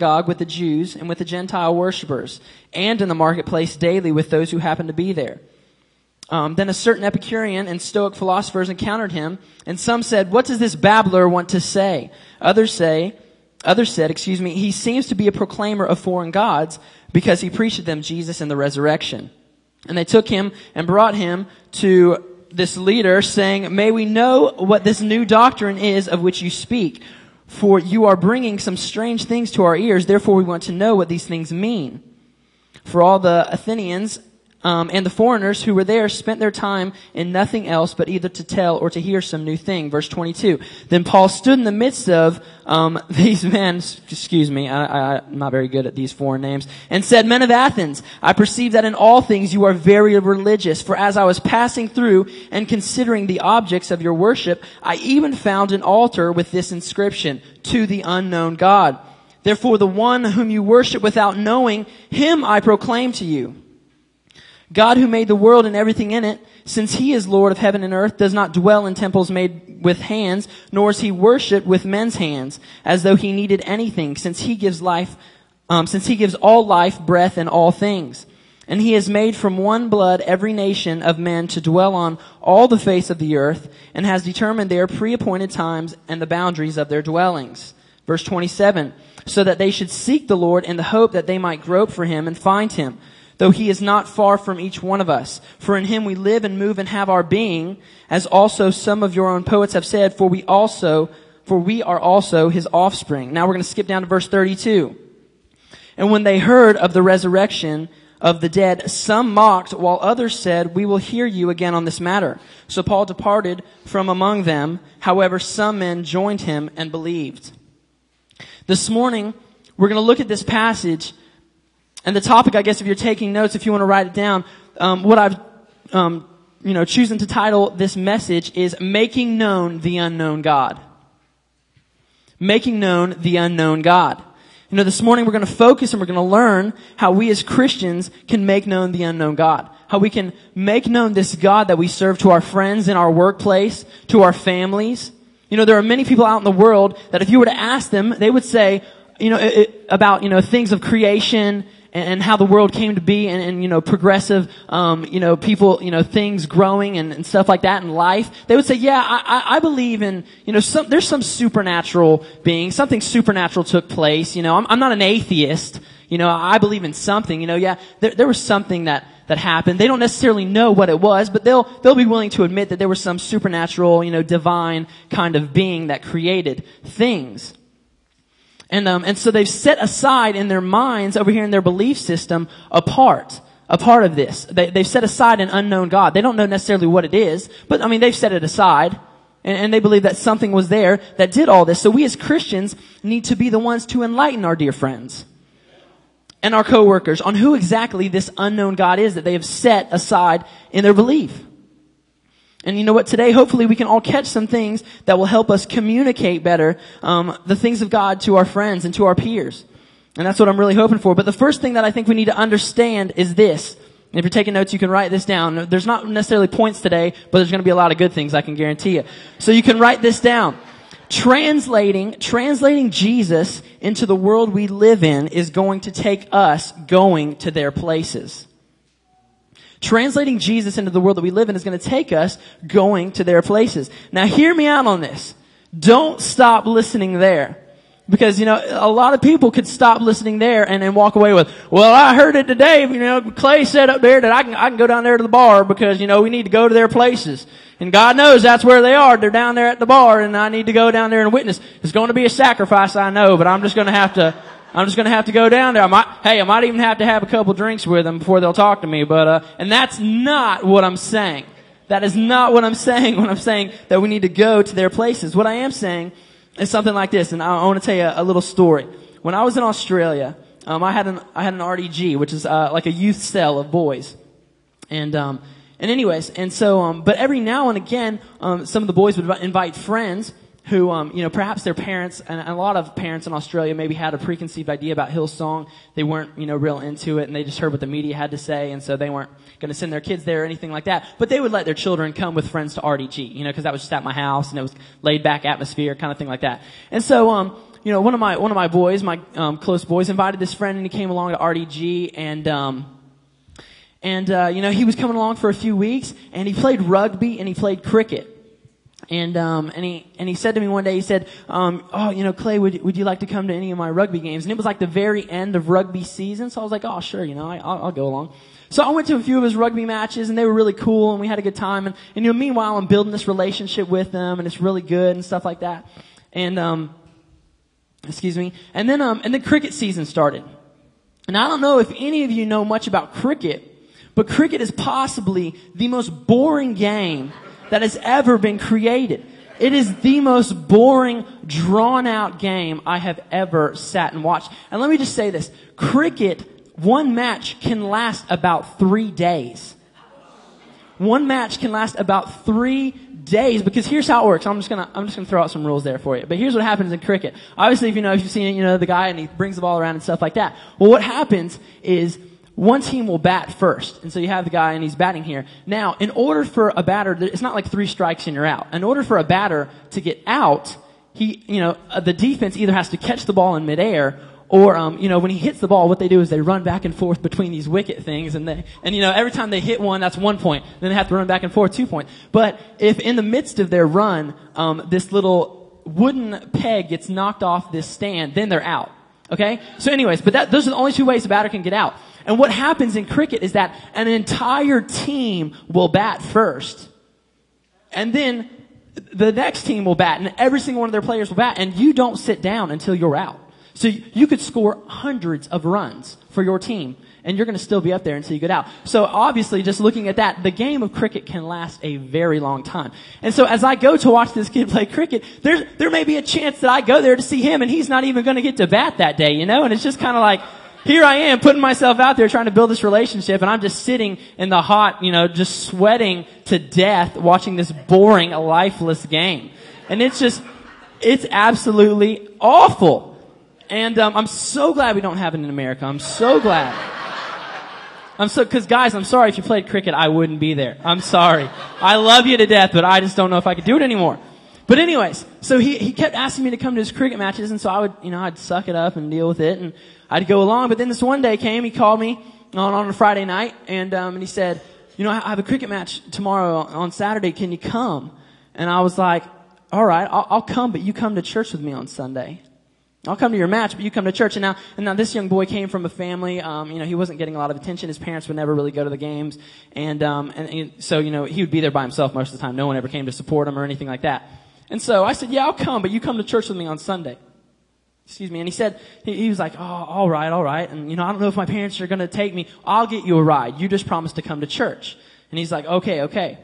with the Jews and with the Gentile worshippers, and in the marketplace daily with those who happened to be there. Um, then a certain Epicurean and Stoic philosophers encountered him, and some said, "What does this babbler want to say?" Others say, others said, "Excuse me, he seems to be a proclaimer of foreign gods because he preached to them Jesus and the resurrection." And they took him and brought him to this leader, saying, "May we know what this new doctrine is of which you speak?" For you are bringing some strange things to our ears, therefore we want to know what these things mean. For all the Athenians um, and the foreigners who were there spent their time in nothing else but either to tell or to hear some new thing. Verse 22. Then Paul stood in the midst of um, these men, excuse me, I, am not very good at these foreign names, and said, Men of Athens, I perceive that in all things you are very religious. For as I was passing through and considering the objects of your worship, I even found an altar with this inscription, To the unknown God. Therefore the one whom you worship without knowing, him I proclaim to you. God who made the world and everything in it, since he is Lord of heaven and earth, does not dwell in temples made with hands, nor is he worshipped with men's hands, as though he needed anything, since he gives life, um, since he gives all life, breath, and all things. And he has made from one blood every nation of men to dwell on all the face of the earth, and has determined their pre-appointed times and the boundaries of their dwellings. Verse 27, so that they should seek the Lord in the hope that they might grope for him and find him though he is not far from each one of us. For in him we live and move and have our being, as also some of your own poets have said, for we also, for we are also his offspring. Now we're going to skip down to verse 32. And when they heard of the resurrection of the dead, some mocked, while others said, we will hear you again on this matter. So Paul departed from among them. However, some men joined him and believed. This morning, we're going to look at this passage and the topic, I guess, if you're taking notes, if you want to write it down, um, what I've, um, you know, chosen to title this message is "Making Known the Unknown God." Making known the unknown God. You know, this morning we're going to focus and we're going to learn how we as Christians can make known the unknown God. How we can make known this God that we serve to our friends in our workplace, to our families. You know, there are many people out in the world that if you were to ask them, they would say, you know, it, about, you know, things of creation and, how the world came to be and, and you know, progressive, um, you know, people, you know, things growing and, and, stuff like that in life, they would say, yeah, I, I believe in, you know, some, there's some supernatural being, something supernatural took place, you know, I'm, I'm not an atheist, you know, I believe in something, you know, yeah, there, there was something that, that happened. They don't necessarily know what it was, but they'll, they'll be willing to admit that there was some supernatural, you know, divine kind of being that created things. And, um, and so they've set aside in their minds, over here in their belief system, a part, a part of this. They, they've set aside an unknown God. They don't know necessarily what it is, but I mean, they've set it aside. And, and they believe that something was there that did all this. So we as Christians need to be the ones to enlighten our dear friends and our coworkers on who exactly this unknown God is that they have set aside in their belief. And you know what? Today, hopefully, we can all catch some things that will help us communicate better um, the things of God to our friends and to our peers. And that's what I'm really hoping for. But the first thing that I think we need to understand is this. If you're taking notes, you can write this down. There's not necessarily points today, but there's going to be a lot of good things, I can guarantee you. So you can write this down. Translating, translating Jesus into the world we live in is going to take us going to their places. Translating Jesus into the world that we live in is going to take us going to their places. Now hear me out on this. Don't stop listening there. Because, you know, a lot of people could stop listening there and then walk away with, well, I heard it today, you know, Clay said up there that I can, I can go down there to the bar because, you know, we need to go to their places. And God knows that's where they are. They're down there at the bar and I need to go down there and witness. It's going to be a sacrifice, I know, but I'm just going to have to, I'm just to have to go down there. I might, hey, I might even have to have a couple drinks with them before they'll talk to me. But uh, and that's not what I'm saying. That is not what I'm saying when I'm saying that we need to go to their places. What I am saying is something like this, and I, I want to tell you a, a, little story. When I was in Australia, um, I had an I had an RDG, which is uh, like a youth cell of boys, and um, and anyways, and so um, but every now and again, um, some of the boys would invite friends who, um, you know, perhaps their parents, and a lot of parents in Australia maybe had a preconceived idea about Hillsong. They weren't, you know, real into it, and they just heard what the media had to say, and so they weren't going to send their kids there or anything like that. But they would let their children come with friends to RDG, you know, because that was just at my house, and it was laid back atmosphere, kind of thing like that. And so, um, you know, one of my, one of my boys, my, um, close boys invited this friend and he came along to RDG and, um, and, uh, you know, he was coming along for a few weeks and he played rugby and he played cricket. And, um, and he, and he said to me one day, he said, um, oh, you know, Clay, would, would you like to come to any of my rugby games? And it was like the very end of rugby season. So I was like, oh, sure, you know, I, I'll, I'll go along. So I went to a few of his rugby matches and they were really cool and we had a good time. And, and you know, meanwhile, I'm building this relationship with them and it's really good and stuff like that. And, um, excuse me. And then, um, and then cricket season started. And I don't know if any of you know much about cricket, but cricket is possibly the most boring game that has ever been created. It is the most boring, drawn out game I have ever sat and watched. And let me just say this. Cricket, one match can last about three days. One match can last about three days because here's how it works. I'm just gonna, I'm just gonna throw out some rules there for you. But here's what happens in cricket. Obviously, if you know, if you've seen, it, you know, the guy and he brings the ball around and stuff like that. Well, what happens is one team will bat first. And so you have the guy and he's batting here. Now, in order for a batter, it's not like three strikes and you're out. In order for a batter to get out, he, you know, uh, the defense either has to catch the ball in midair or, um, you know, when he hits the ball, what they do is they run back and forth between these wicket things, and they, and you know, every time they hit one, that's one point. Then they have to run back and forth two points. But if in the midst of their run, um, this little wooden peg gets knocked off this stand, then they're out. Okay? So anyways, but that, those are the only two ways a batter can get out. And what happens in cricket is that an entire team will bat first. And then the next team will bat and every single one of their players will bat and you don't sit down until you're out. So you could score hundreds of runs for your team and you're going to still be up there until you get out. So obviously, just looking at that, the game of cricket can last a very long time. And so as I go to watch this kid play cricket, there, there may be a chance that I go there to see him and he's not even going to get to bat that day, you know? And it's just kind of like, here I am putting myself out there trying to build this relationship and I'm just sitting in the hot, you know, just sweating to death watching this boring, lifeless game. And it's just, it's absolutely awful. And um, I'm so glad we don't have it in America. I'm so glad. I'm so, cause guys, I'm sorry if you played cricket, I wouldn't be there. I'm sorry. I love you to death, but I just don't know if I could do it anymore. But anyways, so he, he kept asking me to come to his cricket matches, and so I would, you know, I'd suck it up and deal with it, and I'd go along. But then this one day came, he called me on, on a Friday night, and, um, and he said, you know, I have a cricket match tomorrow on Saturday, can you come? And I was like, alright, I'll, I'll come, but you come to church with me on Sunday. I'll come to your match, but you come to church. And now, and now this young boy came from a family, um, you know, he wasn't getting a lot of attention. His parents would never really go to the games. And, um, and, and so, you know, he would be there by himself most of the time. No one ever came to support him or anything like that. And so I said, yeah, I'll come, but you come to church with me on Sunday. Excuse me. And he said, he, he was like, oh, all right, all right. And, you know, I don't know if my parents are going to take me. I'll get you a ride. You just promise to come to church. And he's like, okay, okay.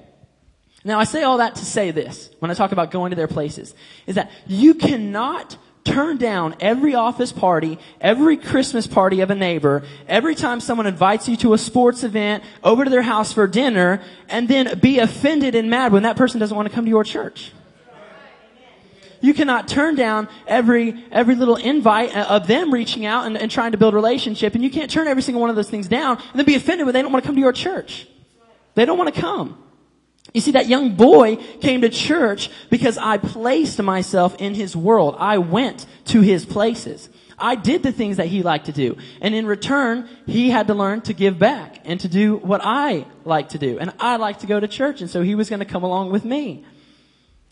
Now I say all that to say this, when I talk about going to their places, is that you cannot turn down every office party, every Christmas party of a neighbor, every time someone invites you to a sports event, over to their house for dinner, and then be offended and mad when that person doesn't want to come to your church. You cannot turn down every, every little invite uh, of them reaching out and, and trying to build relationship, and you can't turn every single one of those things down and then be offended when they don't want to come to your church. They don't want to come. You see, that young boy came to church because I placed myself in his world. I went to his places. I did the things that he liked to do. And in return, he had to learn to give back and to do what I like to do. And I like to go to church. And so he was going to come along with me.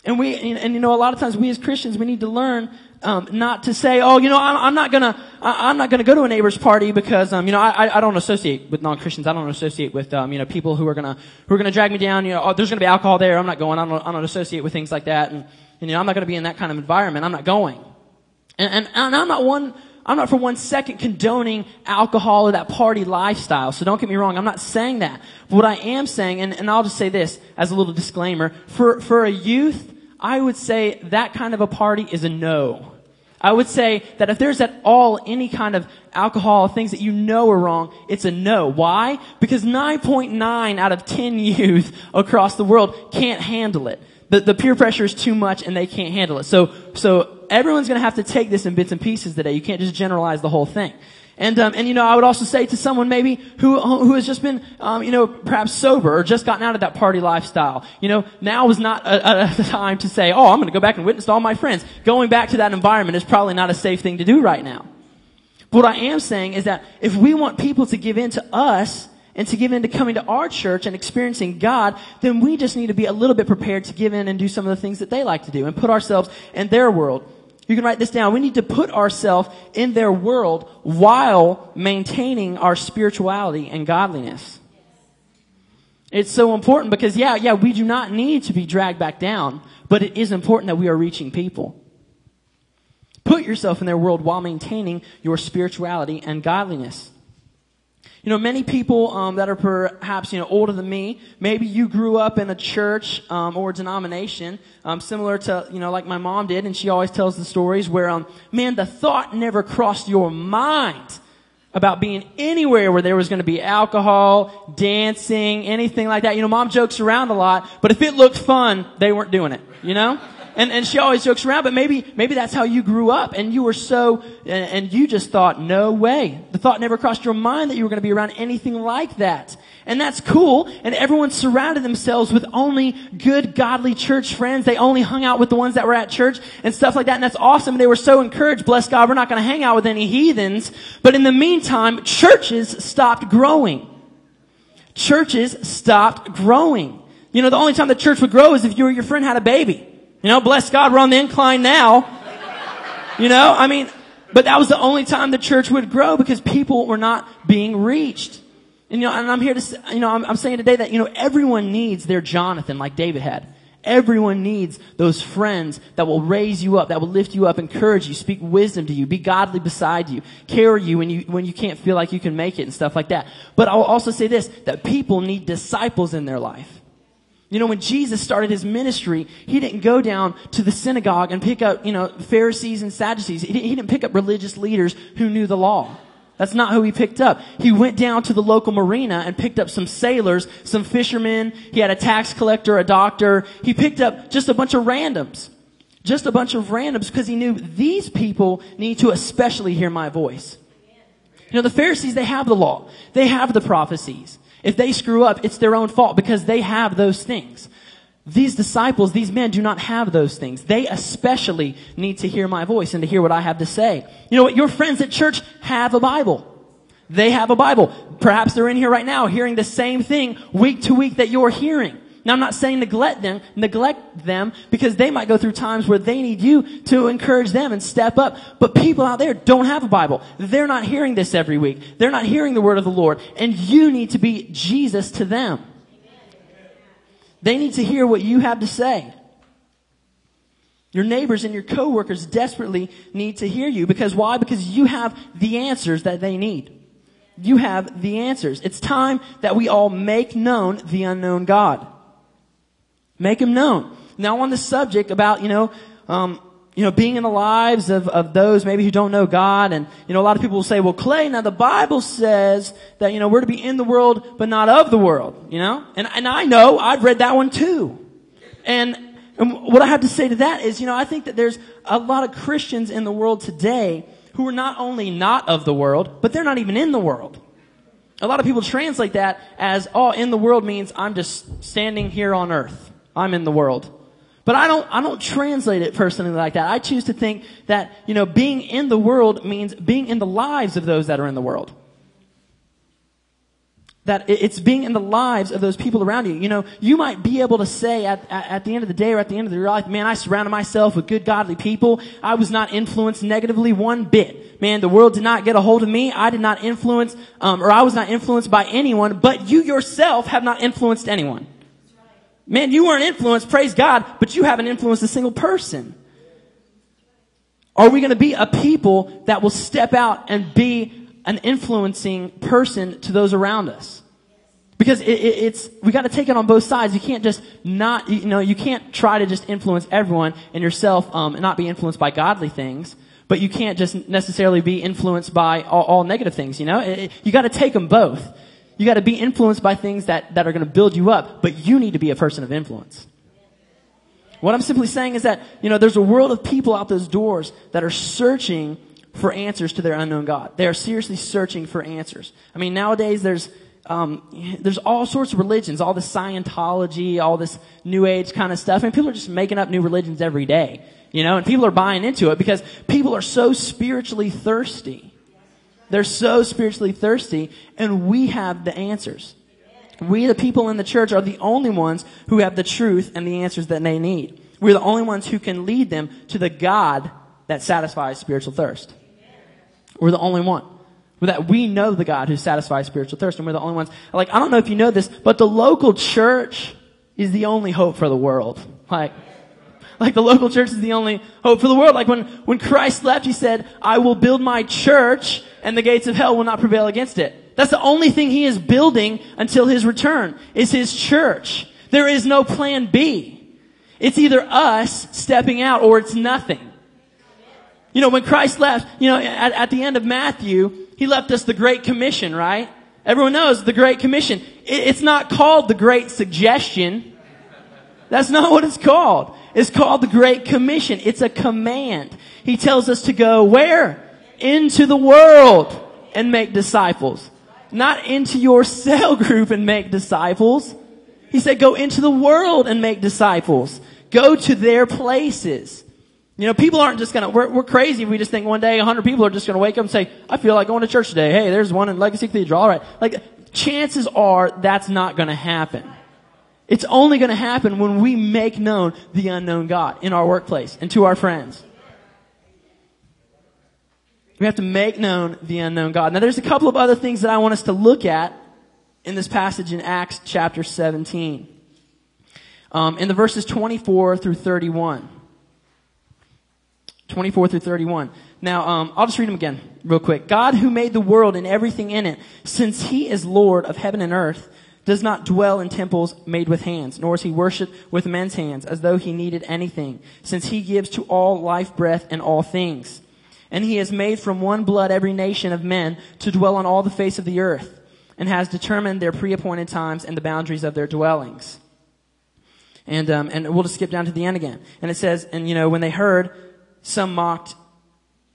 And we, and, and, you know, a lot of times we as Christians, we need to learn um, not to say, oh, you know, I'm, I'm not gonna, I, am not gonna go to a neighbor's party because, um, you know, I, I don't associate with non-Christians. I don't associate with, um, you know, people who are gonna, who are gonna drag me down. You know, oh, there's gonna be alcohol there. I'm not going. I don't, I don't associate with things like that. And, and, you know, I'm not gonna be in that kind of environment. I'm not going. And, and, and I'm not one, I'm not for one second condoning alcohol or that party lifestyle. So don't get me wrong. I'm not saying that. But what I am saying, and, and I'll just say this as a little disclaimer, for, for a youth, I would say that kind of a party is a no. I would say that if there's at all any kind of alcohol, things that you know are wrong, it's a no. Why? Because 9.9 out of 10 youth across the world can't handle it. The, the peer pressure is too much and they can't handle it. So, so everyone's to have to take this in bits and pieces today. You can't just generalize the whole thing. And um, and you know, I would also say to someone maybe who who has just been um, you know perhaps sober or just gotten out of that party lifestyle. You know, now is not a, a time to say, oh, I'm going to go back and witness to all my friends. Going back to that environment is probably not a safe thing to do right now. But what I am saying is that if we want people to give in to us and to give in to coming to our church and experiencing God, then we just need to be a little bit prepared to give in and do some of the things that they like to do and put ourselves in their world. You can write this down. We need to put ourselves in their world while maintaining our spirituality and godliness. It's so important because yeah, yeah, we do not need to be dragged back down, but it is important that we are reaching people. Put yourself in their world while maintaining your spirituality and godliness. You know, many people um, that are perhaps you know older than me, maybe you grew up in a church um, or a denomination um, similar to you know like my mom did, and she always tells the stories where um, man, the thought never crossed your mind about being anywhere where there was going to be alcohol, dancing, anything like that. You know, mom jokes around a lot, but if it looked fun, they weren't doing it. You know. And, and she always jokes around, but maybe, maybe that's how you grew up and you were so, and, and you just thought, no way. The thought never crossed your mind that you were going to be around anything like that. And that's cool. And everyone surrounded themselves with only good, godly church friends. They only hung out with the ones that were at church and stuff like that. And that's awesome. They were so encouraged. Bless God, we're not going to hang out with any heathens. But in the meantime, churches stopped growing. Churches stopped growing. You know, the only time the church would grow is if you or your friend had a baby. You know, bless God, we're on the incline now. You know, I mean, but that was the only time the church would grow because people were not being reached. And you know, and I'm here to, say, you know, I'm, I'm saying today that, you know, everyone needs their Jonathan like David had. Everyone needs those friends that will raise you up, that will lift you up, encourage you, speak wisdom to you, be godly beside you, carry you when you, when you can't feel like you can make it and stuff like that. But I'll also say this, that people need disciples in their life. You know, when Jesus started his ministry, he didn't go down to the synagogue and pick up, you know, Pharisees and Sadducees. He didn't pick up religious leaders who knew the law. That's not who he picked up. He went down to the local marina and picked up some sailors, some fishermen. He had a tax collector, a doctor. He picked up just a bunch of randoms. Just a bunch of randoms because he knew these people need to especially hear my voice. You know, the Pharisees, they have the law. They have the prophecies. If they screw up, it's their own fault because they have those things. These disciples, these men do not have those things. They especially need to hear my voice and to hear what I have to say. You know what? Your friends at church have a Bible. They have a Bible. Perhaps they're in here right now hearing the same thing week to week that you're hearing. Now I'm not saying neglect them, neglect them because they might go through times where they need you to encourage them and step up. But people out there don't have a Bible. They're not hearing this every week. They're not hearing the word of the Lord. And you need to be Jesus to them. They need to hear what you have to say. Your neighbors and your coworkers desperately need to hear you because why? Because you have the answers that they need. You have the answers. It's time that we all make known the unknown God. Make him known. Now on the subject about, you know, um, you know, being in the lives of, of those maybe who don't know God. And, you know, a lot of people will say, well, Clay, now the Bible says that, you know, we're to be in the world, but not of the world, you know? And, and I know, I've read that one too. And, and what I have to say to that is, you know, I think that there's a lot of Christians in the world today who are not only not of the world, but they're not even in the world. A lot of people translate that as, oh, in the world means I'm just standing here on earth. I'm in the world. But I don't, I don't translate it personally like that. I choose to think that, you know, being in the world means being in the lives of those that are in the world. That it's being in the lives of those people around you. You know, you might be able to say at, at, at the end of the day or at the end of your life, man, I surrounded myself with good godly people. I was not influenced negatively one bit. Man, the world did not get a hold of me. I did not influence, um, or I was not influenced by anyone, but you yourself have not influenced anyone. Man, you weren't influenced, praise God, but you haven't influenced a single person. Are we going to be a people that will step out and be an influencing person to those around us? Because it, it, it's, we got to take it on both sides. You can't just not, you know, you can't try to just influence everyone and yourself, um, and not be influenced by godly things. But you can't just necessarily be influenced by all, all negative things, you know? It, you got to take them both. You got to be influenced by things that, that are going to build you up, but you need to be a person of influence. What I'm simply saying is that, you know, there's a world of people out those doors that are searching for answers to their unknown God. They are seriously searching for answers. I mean, nowadays there's, um, there's all sorts of religions, all this Scientology, all this New Age kind of stuff, and people are just making up new religions every day, you know, and people are buying into it because people are so spiritually thirsty. They're so spiritually thirsty, and we have the answers. We, the people in the church, are the only ones who have the truth and the answers that they need. We're the only ones who can lead them to the God that satisfies spiritual thirst. We're the only one. That we know the God who satisfies spiritual thirst, and we're the only ones. Like, I don't know if you know this, but the local church is the only hope for the world. Like, like the local church is the only hope for the world. Like when, when Christ left, he said, I will build my church and the gates of hell will not prevail against it. That's the only thing he is building until his return is his church. There is no plan B. It's either us stepping out or it's nothing. You know, when Christ left, you know, at, at the end of Matthew, he left us the Great Commission, right? Everyone knows the Great Commission. It, it's not called the Great Suggestion. That's not what it's called. It's called the Great Commission. It's a command. He tells us to go where? Into the world and make disciples. Not into your cell group and make disciples. He said go into the world and make disciples. Go to their places. You know, people aren't just gonna, we're, we're crazy if we just think one day a hundred people are just gonna wake up and say, I feel like going to church today. Hey, there's one in Legacy Cathedral. Alright. Like, chances are that's not gonna happen. It's only gonna happen when we make known the unknown God in our workplace and to our friends. We have to make known the unknown God. Now there's a couple of other things that I want us to look at in this passage in Acts chapter 17. Um, in the verses 24 through 31. 24 through 31. Now, um, I'll just read them again real quick. God who made the world and everything in it, since he is Lord of heaven and earth, does not dwell in temples made with hands, nor is he worshipped with men's hands as though he needed anything, since he gives to all life, breath, and all things. And he has made from one blood every nation of men to dwell on all the face of the earth, and has determined their pre-appointed times and the boundaries of their dwellings. And, um, and we'll just skip down to the end again. And it says, and you know, when they heard, some mocked,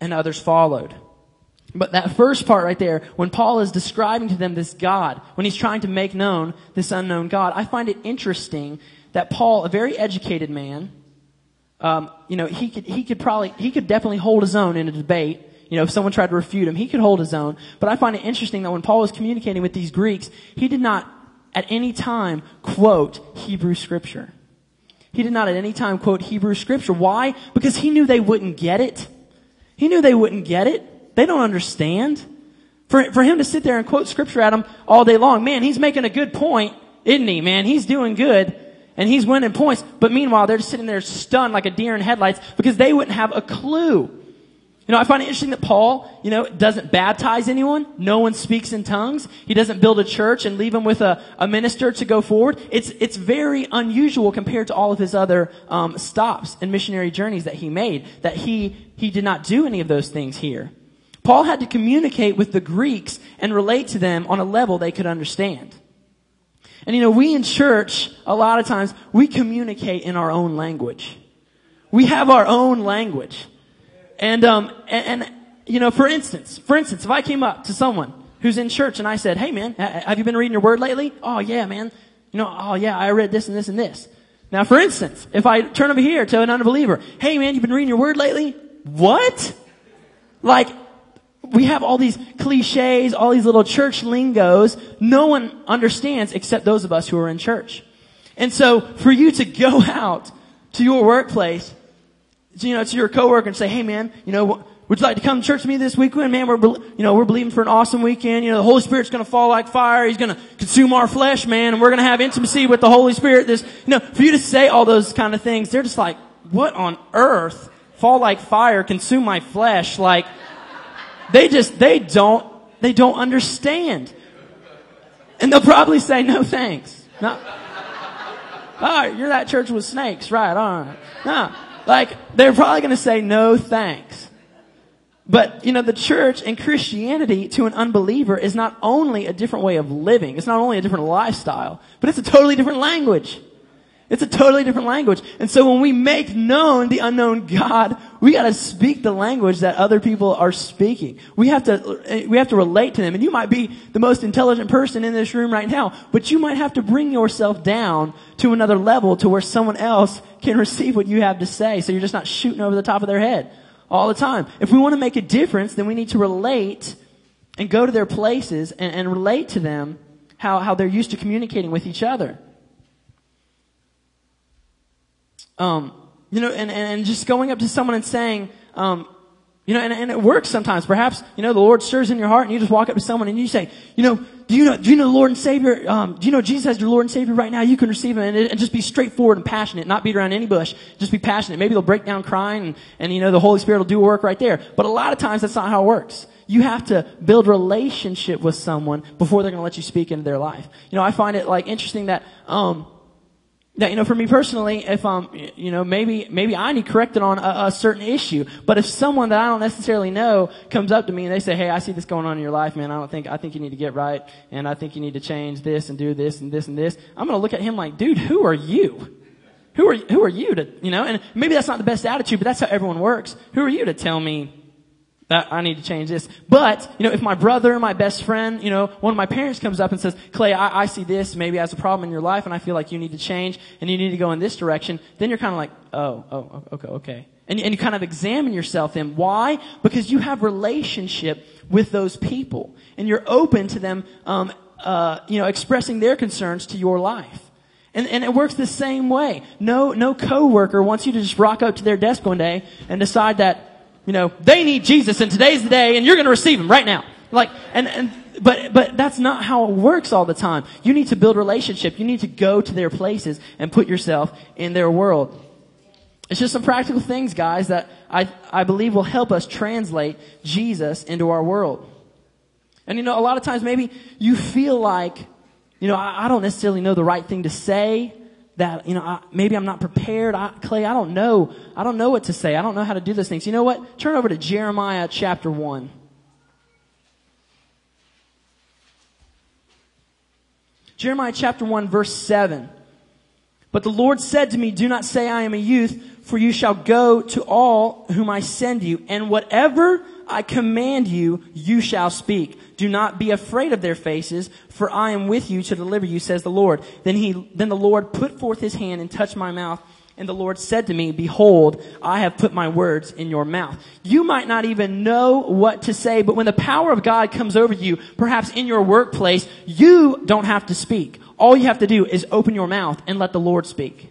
and others followed. But that first part right there, when Paul is describing to them this God, when he's trying to make known this unknown God, I find it interesting that Paul, a very educated man, um, you know, he could he could probably he could definitely hold his own in a debate. You know, if someone tried to refute him, he could hold his own. But I find it interesting that when Paul was communicating with these Greeks, he did not at any time quote Hebrew scripture. He did not at any time quote Hebrew scripture. Why? Because he knew they wouldn't get it. He knew they wouldn't get it. They don't understand. For, for him to sit there and quote scripture at them all day long, man, he's making a good point, isn't he, man? He's doing good and he's winning points. But meanwhile, they're just sitting there stunned like a deer in headlights because they wouldn't have a clue. You know, I find it interesting that Paul, you know, doesn't baptize anyone. No one speaks in tongues. He doesn't build a church and leave them with a, a minister to go forward. It's, it's very unusual compared to all of his other, um, stops and missionary journeys that he made, that he, he did not do any of those things here. Paul had to communicate with the Greeks and relate to them on a level they could understand. And you know, we in church, a lot of times, we communicate in our own language. We have our own language. And, um, and, and, you know, for instance, for instance, if I came up to someone who's in church and I said, hey man, have you been reading your word lately? Oh yeah, man. You know, oh yeah, I read this and this and this. Now for instance, if I turn over here to an unbeliever, hey man, you've been reading your word lately? What? Like, we have all these cliches, all these little church lingos. No one understands except those of us who are in church. And so for you to go out to your workplace you know, to your coworker and say, hey man, you know, would you like to come to church with me this weekend? Man, we're, you know, we're believing for an awesome weekend. You know, the Holy Spirit's gonna fall like fire. He's gonna consume our flesh, man, and we're gonna have intimacy with the Holy Spirit. This, you know, for you to say all those kind of things, they're just like, what on earth? Fall like fire, consume my flesh. Like, they just, they don't, they don't understand. And they'll probably say, no thanks. No. All right, you're that church with snakes, right? All right. No. Like, they're probably going to say no thanks. But, you know, the church and Christianity to an unbeliever is not only a different way of living, it's not only a different lifestyle, but it's a totally different language. It's a totally different language. And so when we make known the unknown God, we gotta speak the language that other people are speaking. We have to, we have to relate to them. And you might be the most intelligent person in this room right now, but you might have to bring yourself down to another level to where someone else can receive what you have to say. So you're just not shooting over the top of their head all the time. If we want to make a difference, then we need to relate and go to their places and, and relate to them how, how they're used to communicating with each other. Um, you know, and, and just going up to someone and saying, um, you know, and, and it works sometimes. Perhaps, you know, the Lord stirs in your heart and you just walk up to someone and you say, you know, do you know, do you know the Lord and Savior, um, do you know Jesus as your Lord and Savior right now? You can receive Him and, and just be straightforward and passionate, not beat around any bush. Just be passionate. Maybe they'll break down crying and, and you know, the Holy Spirit will do work right there. But a lot of times that's not how it works. You have to build relationship with someone before they're going to let you speak into their life. You know, I find it like interesting that, um, that, you know, for me personally, if, um, you know, maybe, maybe I need corrected on a, a, certain issue, but if someone that I don't necessarily know comes up to me and they say, hey, I see this going on in your life, man, I don't think, I think you need to get right, and I think you need to change this and do this and this and this, I'm gonna look at him like, dude, who are you? Who are, who are you to, you know, and maybe that's not the best attitude, but that's how everyone works. Who are you to tell me that I need to change this. But, you know, if my brother, my best friend, you know, one of my parents comes up and says, Clay, I, I see this maybe as a problem in your life and I feel like you need to change and you need to go in this direction, then you're kind of like, oh, oh, okay, okay. And, and you kind of examine yourself then. Why? Because you have relationship with those people and you're open to them, um, uh, you know, expressing their concerns to your life. And, and it works the same way. No, no coworker wants you to just rock up to their desk one day and decide that you know, they need Jesus and today's the day and you're going to receive him right now. Like, and, and, but, but that's not how it works all the time. You need to build relationship. You need to go to their places and put yourself in their world. It's just some practical things, guys, that I, I believe will help us translate Jesus into our world. And you know, a lot of times maybe you feel like, you know, I, I don't necessarily know the right thing to say that, you know, I, maybe I'm not prepared. I, Clay, I don't know. I don't know what to say. I don't know how to do those things. You know what? Turn over to Jeremiah chapter 1. Jeremiah chapter 1 verse 7. But the Lord said to me, do not say I am a youth, for you shall go to all whom I send you, and whatever I command you, you shall speak. Do not be afraid of their faces, for I am with you to deliver you, says the Lord. Then he, then the Lord put forth his hand and touched my mouth. And the Lord said to me, behold, I have put my words in your mouth. You might not even know what to say, but when the power of God comes over you, perhaps in your workplace, you don't have to speak. All you have to do is open your mouth and let the Lord speak.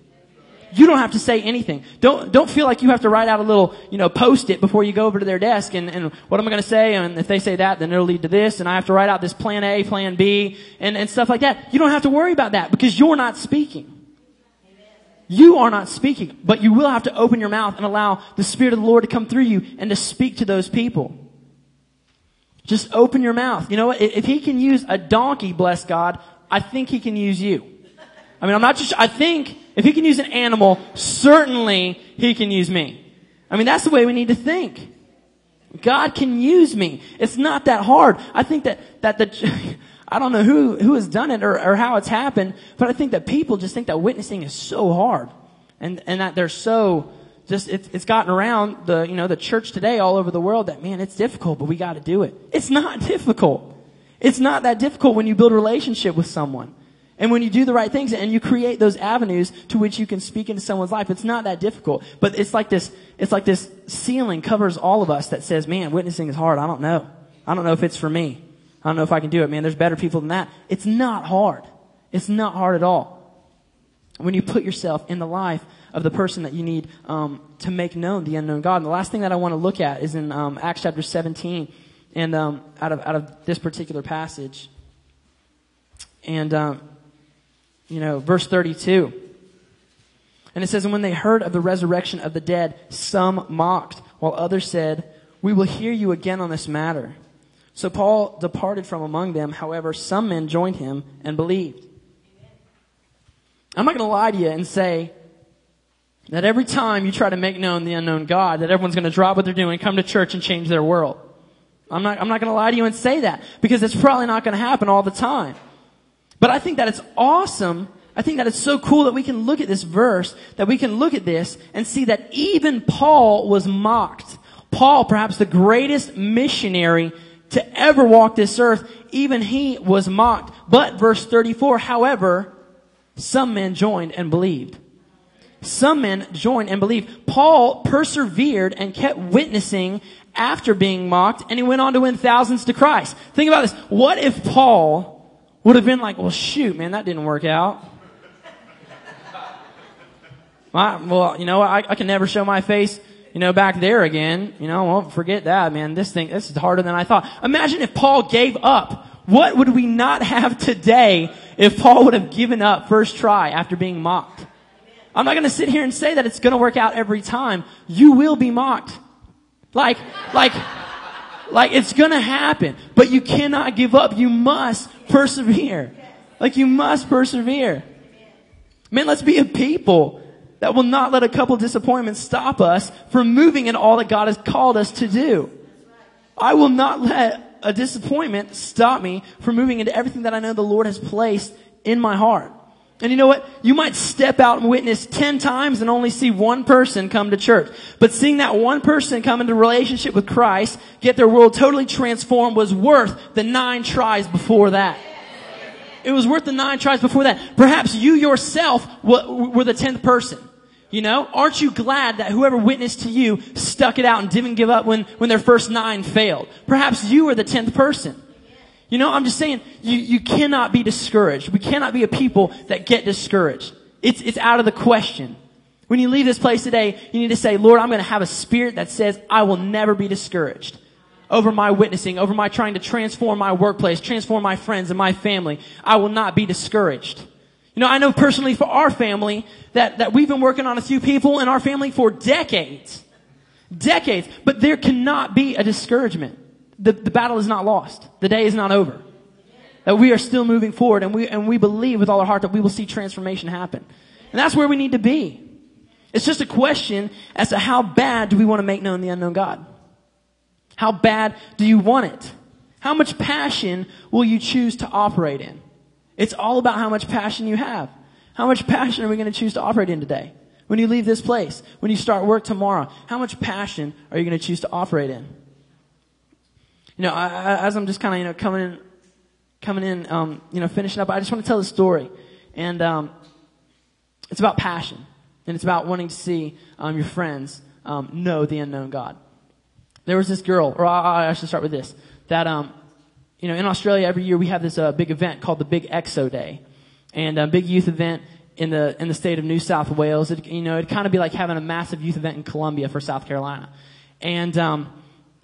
You don't have to say anything. Don't, don't feel like you have to write out a little, you know, post it before you go over to their desk and, and what am I going to say? And if they say that, then it'll lead to this and I have to write out this plan A, plan B and, and stuff like that. You don't have to worry about that because you're not speaking. You are not speaking, but you will have to open your mouth and allow the Spirit of the Lord to come through you and to speak to those people. Just open your mouth. You know what? If He can use a donkey, bless God, I think He can use you. I mean, I'm not just, I think if he can use an animal, certainly he can use me. I mean, that's the way we need to think. God can use me. It's not that hard. I think that, that the, I don't know who, who has done it or, or how it's happened, but I think that people just think that witnessing is so hard. And, and that they're so, just, it's, it's gotten around the, you know, the church today all over the world that, man, it's difficult, but we gotta do it. It's not difficult. It's not that difficult when you build a relationship with someone. And when you do the right things and you create those avenues to which you can speak into someone's life, it's not that difficult. But it's like this, it's like this ceiling covers all of us that says, man, witnessing is hard. I don't know. I don't know if it's for me. I don't know if I can do it, man. There's better people than that. It's not hard. It's not hard at all. When you put yourself in the life of the person that you need um, to make known the unknown God. And the last thing that I want to look at is in um, Acts chapter 17, and um, out of out of this particular passage. And um, you know, verse 32. And it says, And when they heard of the resurrection of the dead, some mocked, while others said, We will hear you again on this matter. So Paul departed from among them. However, some men joined him and believed. I'm not going to lie to you and say that every time you try to make known the unknown God, that everyone's going to drop what they're doing, come to church and change their world. I'm not, I'm not going to lie to you and say that because it's probably not going to happen all the time. But I think that it's awesome I think that it's so cool that we can look at this verse, that we can look at this and see that even Paul was mocked. Paul, perhaps the greatest missionary to ever walk this earth, even he was mocked. But verse 34, however, some men joined and believed. Some men joined and believed. Paul persevered and kept witnessing after being mocked, and he went on to win thousands to Christ. Think about this. What if Paul would have been like, well, shoot, man, that didn't work out. Well, you know, I, I can never show my face, you know, back there again. You know, well, forget that, man. This thing, this is harder than I thought. Imagine if Paul gave up. What would we not have today if Paul would have given up first try after being mocked? I'm not going to sit here and say that it's going to work out every time. You will be mocked. Like, like, like it's going to happen, but you cannot give up. You must persevere. Like you must persevere. Man, let's be a people that will not let a couple disappointments stop us from moving in all that God has called us to do. I will not let a disappointment stop me from moving into everything that I know the Lord has placed in my heart. And you know what? You might step out and witness 10 times and only see one person come to church. But seeing that one person come into relationship with Christ, get their world totally transformed was worth the nine tries before that. It was worth the nine tries before that. Perhaps you yourself were the tenth person. You know, aren't you glad that whoever witnessed to you stuck it out and didn't give up when, when their first nine failed? Perhaps you were the tenth person. You know, I'm just saying, you, you cannot be discouraged. We cannot be a people that get discouraged. It's, it's out of the question. When you leave this place today, you need to say, Lord, I'm going to have a spirit that says, I will never be discouraged over my witnessing, over my trying to transform my workplace, transform my friends and my family. I will not be discouraged. You know, I know personally for our family that, that we've been working on a few people in our family for decades. Decades. But there cannot be a discouragement the, the battle is not lost. The day is not over. That we are still moving forward and we, and we believe with all our heart that we will see transformation happen. And that's where we need to be. It's just a question as to how bad do we want to make known the unknown God? How bad do you want it? How much passion will you choose to operate in? It's all about how much passion you have. How much passion are we going to choose to operate in today? When you leave this place, when you start work tomorrow, how much passion are you going to choose to operate in? You know, I, I, as I'm just kind of, you know, coming in, coming in, um, you know, finishing up, I just want to tell the story. And, um, it's about passion. And it's about wanting to see, um, your friends, um, know the unknown God. There was this girl, or I, I should start with this, that, um, you know, in Australia every year we have this, uh, big event called the Big Exo Day. And a big youth event in the, in the state of New South Wales. It, you know, it'd kind of be like having a massive youth event in Columbia for South Carolina. And, um,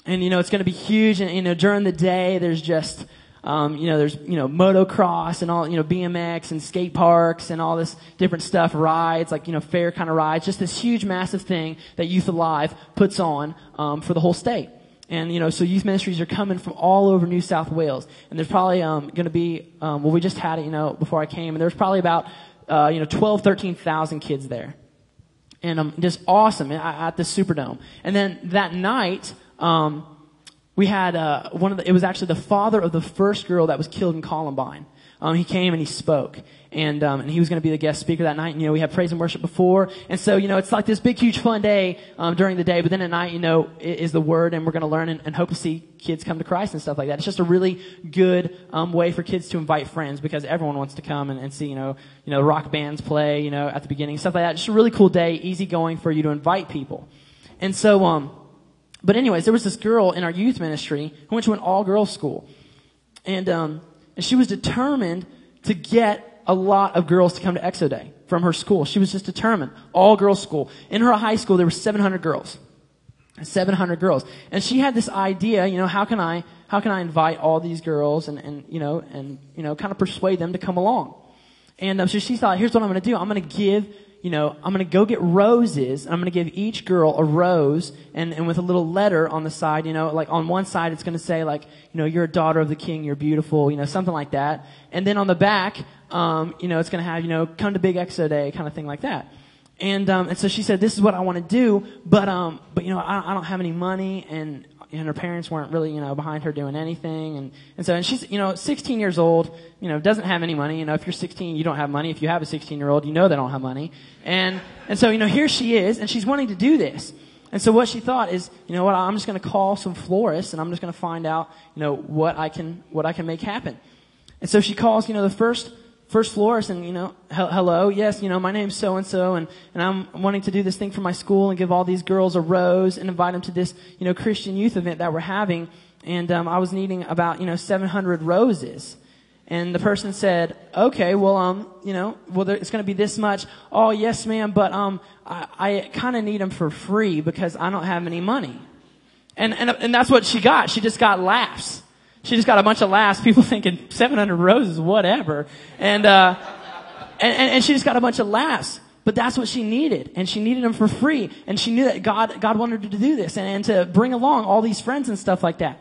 and you know it's going to be huge. And you know during the day there's just um, you know there's you know motocross and all you know bmx and skate parks and all this different stuff rides like you know fair kind of rides. Just this huge massive thing that youth alive puts on um, for the whole state. And you know so youth ministries are coming from all over new south wales. And there's probably um, going to be um, well we just had it you know before i came. And there's probably about uh, you know 12 13000 kids there. And um, just awesome at the superdome. And then that night um, we had uh, one of the, it was actually the father of the first girl that was killed in Columbine. Um, he came and he spoke, and um, and he was going to be the guest speaker that night. And, you know, we had praise and worship before, and so you know, it's like this big, huge, fun day um, during the day. But then at night, you know, is the word, and we're going to learn and, and, hope to see kids come to Christ and stuff like that. It's just a really good um, way for kids to invite friends because everyone wants to come and, and see, you know, you know, rock bands play, you know, at the beginning, stuff like that. Just a really cool day, easy going for you to invite people. And so, um, but anyways, there was this girl in our youth ministry who went to an all girls school. And, um, and she was determined to get a lot of girls to come to Exo Day from her school. She was just determined. All girls school. In her high school, there were 700 girls. 700 girls. And she had this idea, you know, how can I, how can I invite all these girls and, and, you know, and, you know, kind of persuade them to come along. And um, so she thought, here's what I'm going to do. I'm going to give you know, I'm going to go get roses. I'm going to give each girl a rose and, and with a little letter on the side, you know, like on one side it's going to say like, you know, you're a daughter of the king, you're beautiful, you know, something like that. And then on the back, um, you know, it's going to have, you know, come to Big Exo Day, kind of thing like that. And, um, and so she said, this is what I want to do, but, um, but, you know, I, I don't have any money and, and her parents weren't really, you know, behind her doing anything. And, and so, and she's, you know, 16 years old, you know, doesn't have any money. You know, if you're 16, you don't have money. If you have a 16 year old, you know they don't have money. And, and so, you know, here she is, and she's wanting to do this. And so what she thought is, you know what, I'm just going to call some florists and I'm just going to find out, you know, what I can, what I can make happen. And so she calls, you know, the first, first florist and, you know, hello, yes, you know, my name's so and so and, and I'm wanting to do this thing for my school and give all these girls a rose and invite them to this, you know, Christian youth event that we're having. And, um, I was needing about, you know, 700 roses. And the person said, okay, well, um, you know, well, there, it's going to be this much. Oh, yes, ma'am, but, um, I, I kind of need them for free because I don't have any money. And, and, and that's what she got. She just got laughs. She just got a bunch of laughs. People thinking 700 roses, whatever. And, uh, and, and, and she just got a bunch of laughs. But that's what she needed. And she needed them for free. And she knew that God, God wanted her to do this and, and to bring along all these friends and stuff like that.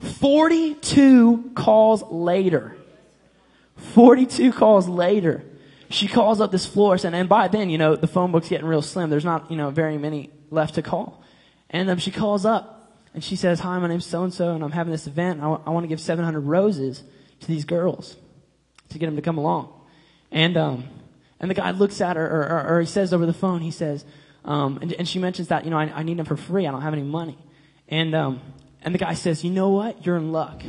42 calls later. 42 calls later, she calls up this florist, and, and by then, you know, the phone book's getting real slim. There's not, you know, very many left to call. And um, she calls up, and she says, Hi, my name's so and so, and I'm having this event. I, w- I want to give 700 roses to these girls to get them to come along. And, um, and the guy looks at her, or, or, or he says over the phone, he says, um, and, and she mentions that, you know, I, I need them for free. I don't have any money. And, um, and the guy says, you know what? You're in luck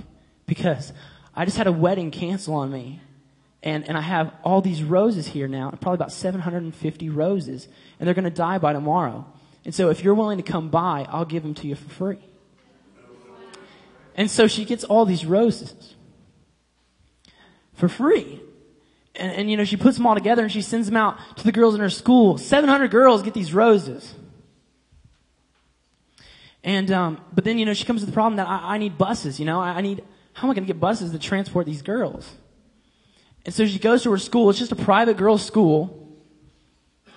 because I just had a wedding cancel on me. And, and I have all these roses here now, probably about 750 roses, and they're going to die by tomorrow. And so if you're willing to come by, I'll give them to you for free. And so she gets all these roses for free. And, and, you know, she puts them all together and she sends them out to the girls in her school. 700 girls get these roses. And, um, but then, you know, she comes to the problem that I, I need buses, you know, I, I need, how am I going to get buses to transport these girls? And so she goes to her school. It's just a private girls' school,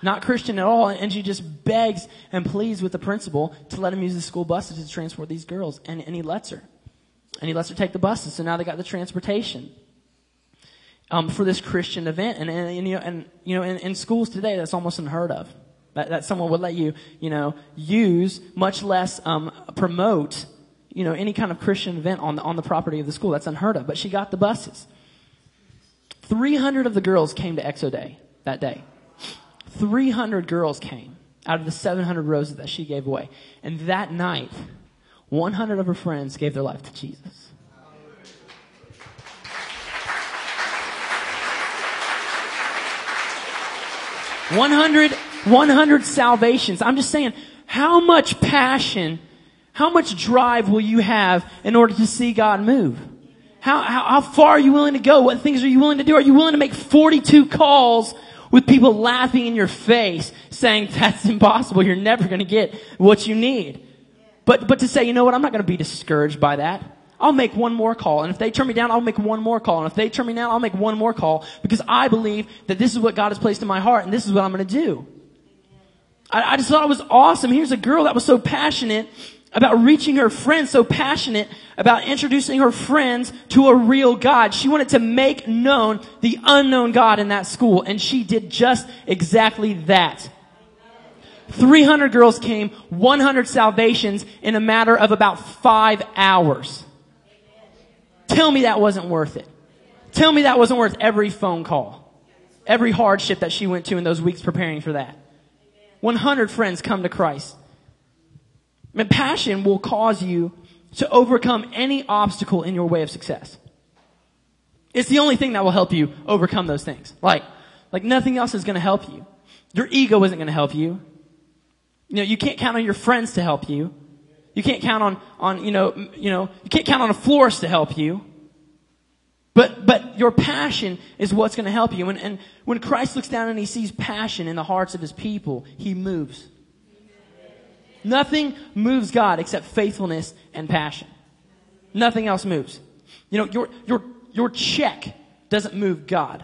not Christian at all. And she just begs and pleads with the principal to let him use the school buses to transport these girls. And, and he lets her. And he lets her take the buses. So now they got the transportation. Um, for this Christian event. And, and, and you know, and, you know in, in schools today, that's almost unheard of. That, that someone would let you, you know, use, much less um, promote you know, any kind of Christian event on the, on the property of the school. That's unheard of. But she got the buses. 300 of the girls came to Exo Day that day. 300 girls came out of the 700 roses that she gave away. And that night, 100 of her friends gave their life to Jesus. One hundred, one hundred salvations. I'm just saying, how much passion how much drive will you have in order to see God move? How, how, how far are you willing to go? What things are you willing to do? Are you willing to make 42 calls with people laughing in your face saying that's impossible. You're never going to get what you need. But, but to say, you know what? I'm not going to be discouraged by that. I'll make one more call. And if they turn me down, I'll make one more call. And if they turn me down, I'll make one more call because I believe that this is what God has placed in my heart and this is what I'm going to do. I, I just thought it was awesome. Here's a girl that was so passionate about reaching her friends, so passionate about introducing her friends to a real God. She wanted to make known the unknown God in that school, and she did just exactly that. 300 girls came, 100 salvations in a matter of about five hours. Tell me that wasn't worth it. Tell me that wasn't worth every phone call, every hardship that she went to in those weeks preparing for that. 100 friends come to Christ. And passion will cause you to overcome any obstacle in your way of success. It's the only thing that will help you overcome those things. Like, like nothing else is going to help you. Your ego isn't going to help you. You know, you can't count on your friends to help you. You can't count on, on, you know, you know, you can't count on a florist to help you. But, but your passion is what's going to help you. And, and when Christ looks down and he sees passion in the hearts of his people, he moves. Nothing moves God except faithfulness and passion. Nothing else moves. You know, your, your, your check doesn't move God,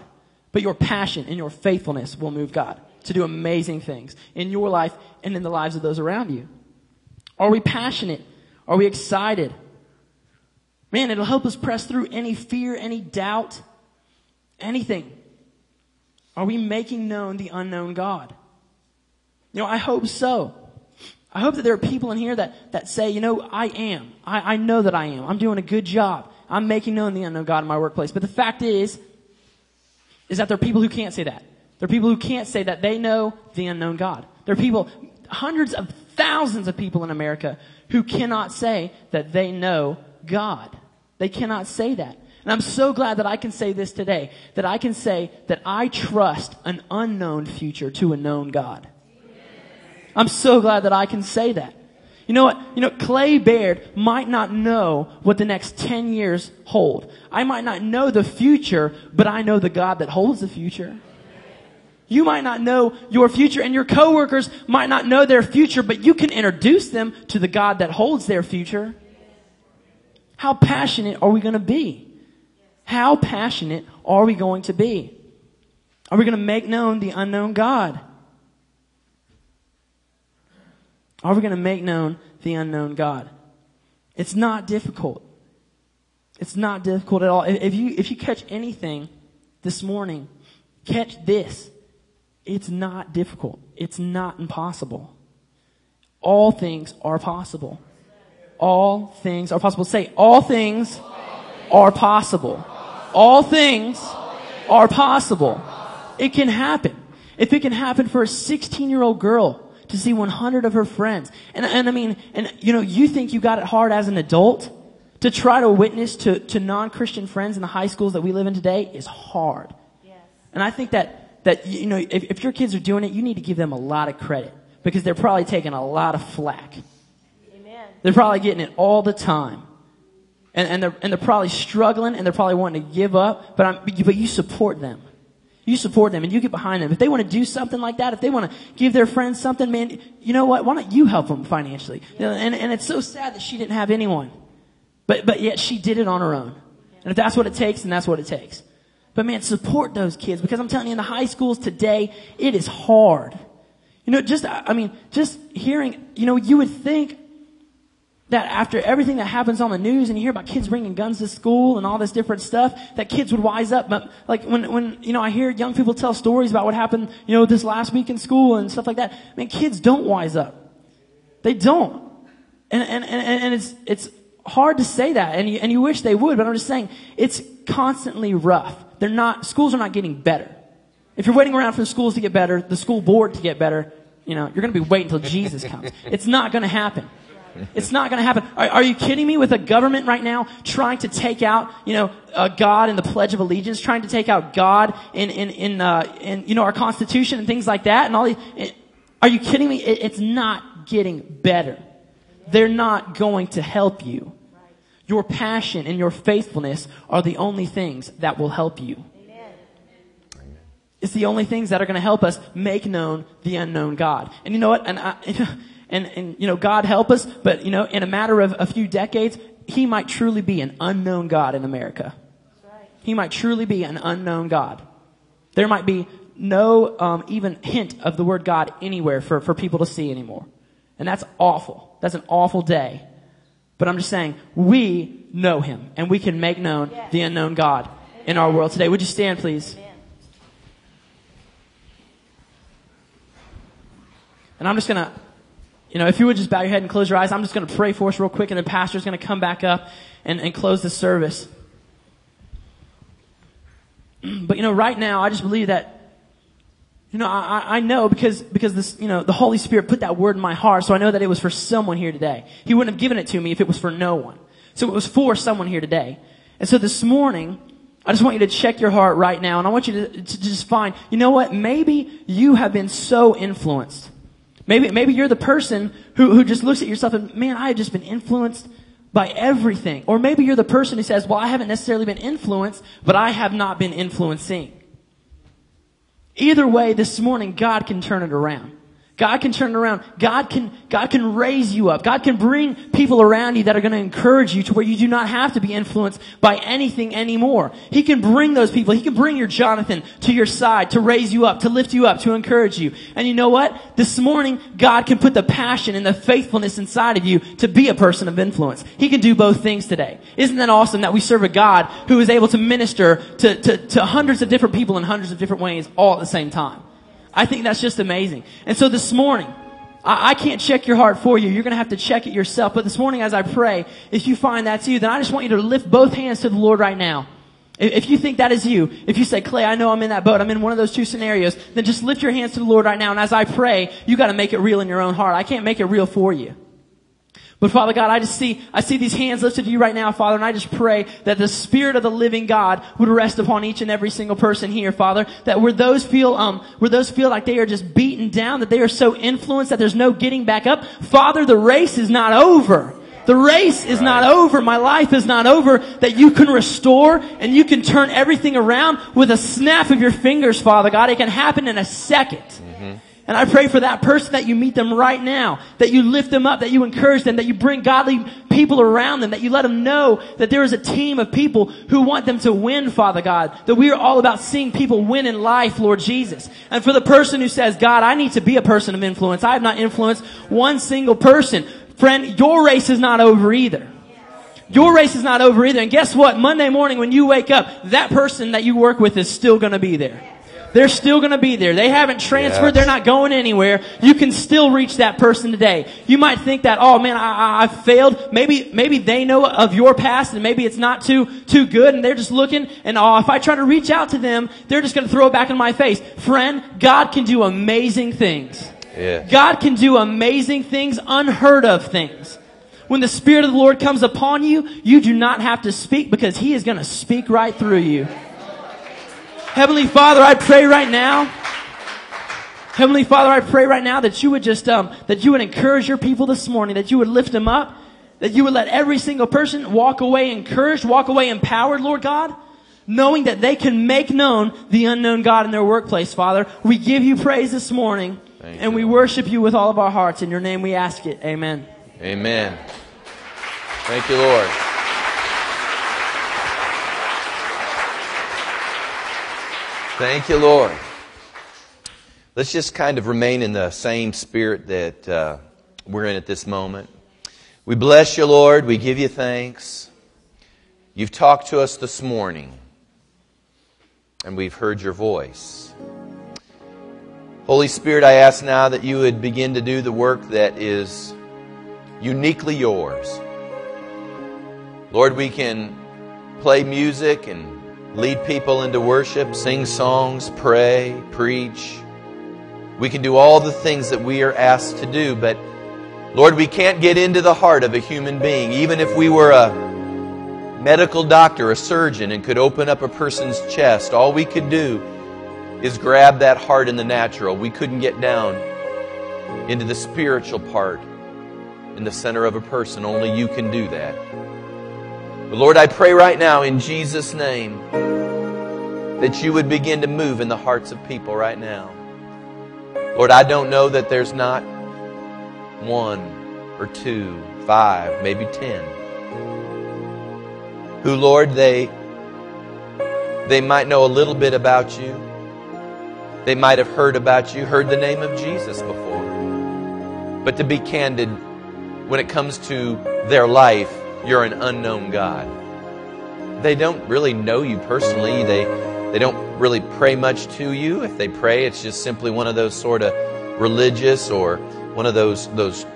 but your passion and your faithfulness will move God to do amazing things in your life and in the lives of those around you. Are we passionate? Are we excited? Man, it'll help us press through any fear, any doubt, anything. Are we making known the unknown God? You know, I hope so. I hope that there are people in here that, that say, you know, I am. I, I know that I am. I'm doing a good job. I'm making known the unknown God in my workplace. But the fact is, is that there are people who can't say that. There are people who can't say that they know the unknown God. There are people, hundreds of thousands of people in America who cannot say that they know God. They cannot say that. And I'm so glad that I can say this today, that I can say that I trust an unknown future to a known God. I'm so glad that I can say that. You know what? You know, Clay Baird might not know what the next 10 years hold. I might not know the future, but I know the God that holds the future. You might not know your future and your coworkers might not know their future, but you can introduce them to the God that holds their future. How passionate are we going to be? How passionate are we going to be? Are we going to make known the unknown God? Are we going to make known the unknown God? It's not difficult. It's not difficult at all. If you, if you catch anything this morning, catch this. It's not difficult. It's not impossible. All things are possible. All things are possible. Say, all things are possible. All things are possible. It can happen. If it can happen for a 16 year old girl to see 100 of her friends. And, and I mean, and you know, you think you got it hard as an adult to try to witness to, to non-Christian friends in the high schools that we live in today is hard. Yes. And I think that, that, you know, if, if your kids are doing it, you need to give them a lot of credit because they're probably taking a lot of flack. Amen. They're probably getting it all the time. And, and, they're, and they're probably struggling and they're probably wanting to give up, but, I'm, but you support them. You support them and you get behind them. If they want to do something like that, if they want to give their friends something, man, you know what? Why don't you help them financially? And, and it's so sad that she didn't have anyone. But, but yet she did it on her own. And if that's what it takes, then that's what it takes. But man, support those kids because I'm telling you, in the high schools today, it is hard. You know, just, I mean, just hearing, you know, you would think that after everything that happens on the news and you hear about kids bringing guns to school and all this different stuff, that kids would wise up. But like when, when, you know, I hear young people tell stories about what happened, you know, this last week in school and stuff like that, I mean, kids don't wise up. They don't. And, and, and, and it's, it's hard to say that and you, and you wish they would, but I'm just saying it's constantly rough. They're not, schools are not getting better. If you're waiting around for the schools to get better, the school board to get better, you know, you're going to be waiting until Jesus comes. It's not going to happen. It's not going to happen. Are, are, you kidding me? With a government right now trying to take out, you know, uh, God in the Pledge of Allegiance, trying to take out God in in in, uh, in you know our Constitution and things like that, and all these. It, are you kidding me? It, it's not getting better. They're not going to help you. Your passion and your faithfulness are the only things that will help you. It's the only things that are going to help us make known the unknown God. And you know what? And I, And, and, you know, God help us, but, you know, in a matter of a few decades, he might truly be an unknown God in America. He might truly be an unknown God. There might be no um, even hint of the word God anywhere for, for people to see anymore. And that's awful. That's an awful day. But I'm just saying, we know him and we can make known yes. the unknown God in our world today. Would you stand, please? And I'm just going to you know, if you would just bow your head and close your eyes, I'm just going to pray for us real quick, and the pastor's going to come back up and, and close the service. But you know, right now, I just believe that you know, I, I know because, because this, you know, the Holy Spirit put that word in my heart, so I know that it was for someone here today. He wouldn't have given it to me if it was for no one. So it was for someone here today. And so this morning, I just want you to check your heart right now, and I want you to, to just find, you know what, maybe you have been so influenced Maybe, maybe you're the person who, who just looks at yourself and, man, I have just been influenced by everything. Or maybe you're the person who says, well, I haven't necessarily been influenced, but I have not been influencing. Either way, this morning, God can turn it around. God can turn it around. God can, God can raise you up. God can bring people around you that are going to encourage you to where you do not have to be influenced by anything anymore. He can bring those people. He can bring your Jonathan to your side to raise you up, to lift you up, to encourage you. And you know what? This morning, God can put the passion and the faithfulness inside of you to be a person of influence. He can do both things today. Isn't that awesome that we serve a God who is able to minister to, to, to hundreds of different people in hundreds of different ways all at the same time? I think that's just amazing. And so this morning, I, I can't check your heart for you. You're going to have to check it yourself. But this morning as I pray, if you find that's you, then I just want you to lift both hands to the Lord right now. If you think that is you, if you say, Clay, I know I'm in that boat, I'm in one of those two scenarios, then just lift your hands to the Lord right now. And as I pray, you gotta make it real in your own heart. I can't make it real for you. But Father God, I just see, I see these hands lifted to you right now, Father, and I just pray that the Spirit of the living God would rest upon each and every single person here, Father, that where those feel, um, where those feel like they are just beaten down, that they are so influenced that there's no getting back up. Father, the race is not over. The race is not over. My life is not over. That you can restore and you can turn everything around with a snap of your fingers, Father God. It can happen in a 2nd mm-hmm. And I pray for that person that you meet them right now, that you lift them up, that you encourage them, that you bring godly people around them, that you let them know that there is a team of people who want them to win, Father God, that we are all about seeing people win in life, Lord Jesus. And for the person who says, God, I need to be a person of influence. I have not influenced one single person. Friend, your race is not over either. Your race is not over either. And guess what? Monday morning when you wake up, that person that you work with is still gonna be there. They're still gonna be there. They haven't transferred. Yes. They're not going anywhere. You can still reach that person today. You might think that, oh man, I, I failed. Maybe, maybe they know of your past and maybe it's not too, too good and they're just looking and oh, if I try to reach out to them, they're just gonna throw it back in my face. Friend, God can do amazing things. Yeah. God can do amazing things, unheard of things. When the Spirit of the Lord comes upon you, you do not have to speak because He is going to speak right through you. Heavenly Father, I pray right now. Heavenly Father, I pray right now that you would just, um, that you would encourage your people this morning, that you would lift them up, that you would let every single person walk away encouraged, walk away empowered, Lord God, knowing that they can make known the unknown God in their workplace, Father. We give you praise this morning. Thank and you. we worship you with all of our hearts. In your name we ask it. Amen. Amen. Thank you, Lord. Thank you, Lord. Let's just kind of remain in the same spirit that uh, we're in at this moment. We bless you, Lord. We give you thanks. You've talked to us this morning, and we've heard your voice. Holy Spirit, I ask now that you would begin to do the work that is uniquely yours. Lord, we can play music and lead people into worship, sing songs, pray, preach. We can do all the things that we are asked to do, but Lord, we can't get into the heart of a human being. Even if we were a medical doctor, a surgeon, and could open up a person's chest, all we could do is grab that heart in the natural. We couldn't get down into the spiritual part in the center of a person. Only you can do that. But Lord, I pray right now in Jesus' name that you would begin to move in the hearts of people right now. Lord, I don't know that there's not one or two, five, maybe ten who, Lord, they they might know a little bit about you. They might have heard about you, heard the name of Jesus before. But to be candid, when it comes to their life, you're an unknown God. They don't really know you personally. They, they don't really pray much to you. If they pray, it's just simply one of those sort of religious or one of those, those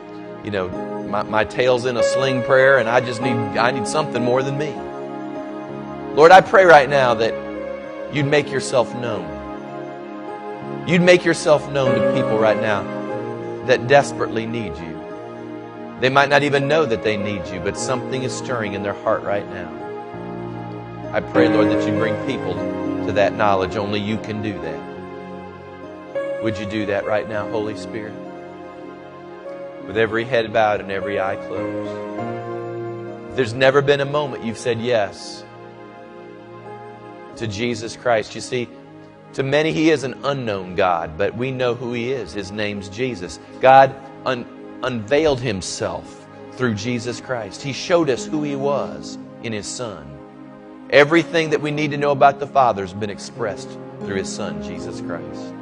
you know, my, my tail's in a sling prayer and I just need, I need something more than me. Lord, I pray right now that you'd make yourself known. You'd make yourself known to people right now that desperately need you. They might not even know that they need you, but something is stirring in their heart right now. I pray, Lord, that you bring people to that knowledge. Only you can do that. Would you do that right now, Holy Spirit? With every head bowed and every eye closed. There's never been a moment you've said yes to Jesus Christ. You see, to many, He is an unknown God, but we know who He is. His name's Jesus. God un- unveiled Himself through Jesus Christ. He showed us who He was in His Son. Everything that we need to know about the Father has been expressed through His Son, Jesus Christ.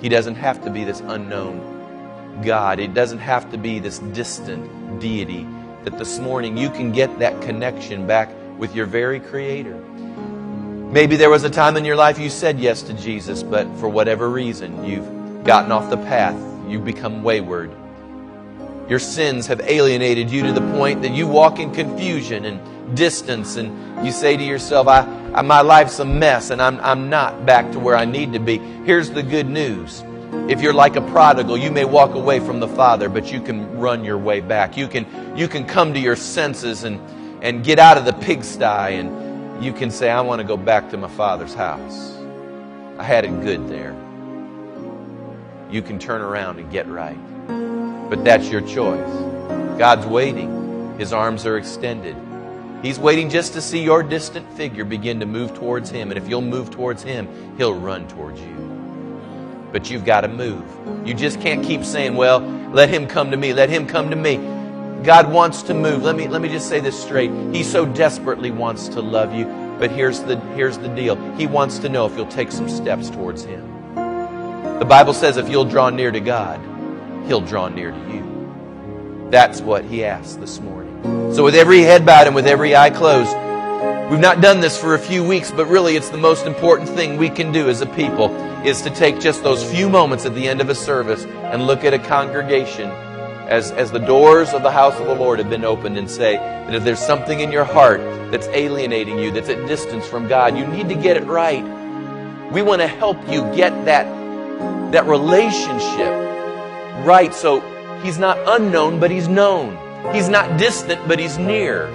He doesn't have to be this unknown God, it doesn't have to be this distant deity. That this morning you can get that connection back with your very Creator. Maybe there was a time in your life you said yes to Jesus, but for whatever reason, you've gotten off the path. You've become wayward. Your sins have alienated you to the point that you walk in confusion and distance and you say to yourself, I, I, my life's a mess and I'm, I'm not back to where I need to be. Here's the good news. If you're like a prodigal, you may walk away from the Father, but you can run your way back. You can, you can come to your senses and, and get out of the pigsty and you can say, I want to go back to my Father's house. I had it good there. You can turn around and get right. But that's your choice. God's waiting. His arms are extended. He's waiting just to see your distant figure begin to move towards Him. And if you'll move towards Him, He'll run towards you. But you've got to move. You just can't keep saying, well, let Him come to me. Let Him come to me. God wants to move. Let me, let me just say this straight. He so desperately wants to love you. But here's the, here's the deal. He wants to know if you'll take some steps towards Him. The Bible says if you'll draw near to God, He'll draw near to you. That's what He asks this morning. So with every head bowed and with every eye closed, We've not done this for a few weeks, but really it's the most important thing we can do as a people is to take just those few moments at the end of a service and look at a congregation as, as the doors of the house of the Lord have been opened and say that if there's something in your heart that's alienating you, that's at distance from God, you need to get it right. We want to help you get that, that relationship right so he's not unknown, but he's known. He's not distant, but he's near.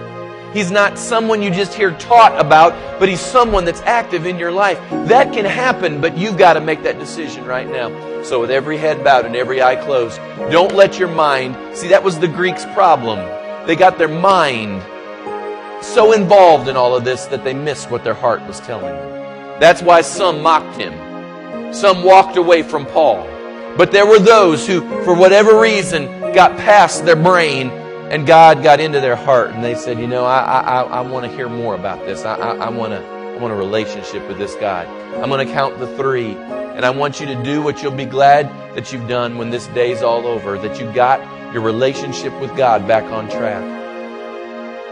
He's not someone you just hear taught about, but he's someone that's active in your life. That can happen, but you've got to make that decision right now. So, with every head bowed and every eye closed, don't let your mind see that was the Greeks' problem. They got their mind so involved in all of this that they missed what their heart was telling them. That's why some mocked him, some walked away from Paul. But there were those who, for whatever reason, got past their brain and God got into their heart and they said, you know, I, I, I want to hear more about this. I, I, I, want to, I want a relationship with this God. I'm going to count the three and I want you to do what you'll be glad that you've done when this day's all over, that you got your relationship with God back on track.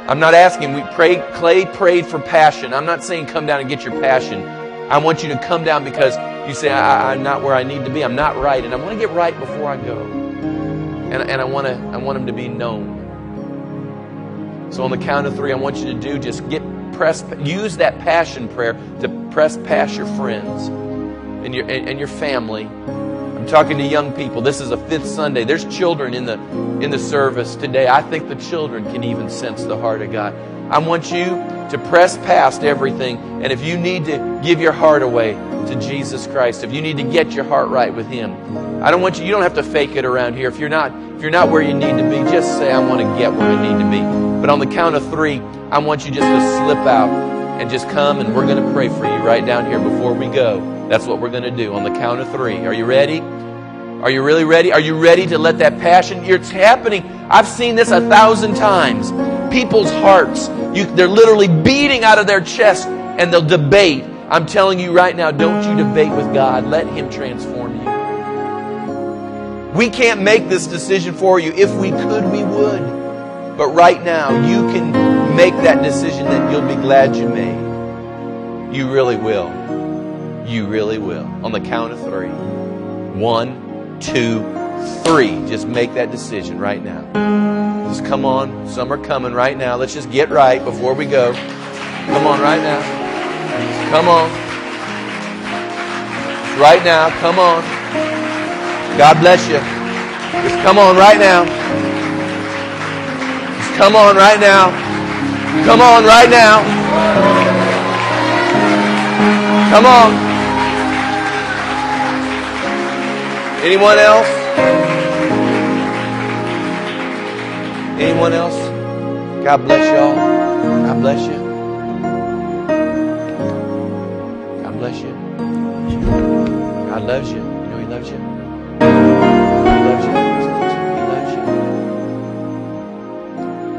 I'm not asking, we pray, Clay prayed for passion. I'm not saying come down and get your passion. I want you to come down because you say, I, am not where I need to be. I'm not right. And I want to get right before I go. And, and I want to, I want him to be known. So on the count of three, I want you to do just get press, use that passion prayer to press past your friends and your and, and your family. I'm talking to young people. This is a fifth Sunday. There's children in the in the service today. I think the children can even sense the heart of God. I want you to press past everything. And if you need to give your heart away to Jesus Christ, if you need to get your heart right with Him, I don't want you, you don't have to fake it around here. If you're not, if you're not where you need to be, just say, I want to get where I need to be. But on the count of three, I want you just to slip out and just come and we're going to pray for you right down here before we go. That's what we're going to do on the count of three. Are you ready? Are you really ready? Are you ready to let that passion? It's happening. I've seen this a thousand times. People's hearts, you, they're literally beating out of their chest and they'll debate. I'm telling you right now, don't you debate with God. Let Him transform you. We can't make this decision for you. If we could, we would. But right now, you can make that decision that you'll be glad you made. You really will. You really will. On the count of three. One, two, three. Just make that decision right now. Just come on. Some are coming right now. Let's just get right before we go. Come on right now. Come on. Right now. Come on. God bless you. Just come on right now. Just come on right now. Come on right now. Come on. Anyone else? Anyone else? God bless y'all. God bless you. God bless you. God loves you. You know He loves you. He loves you. He loves you.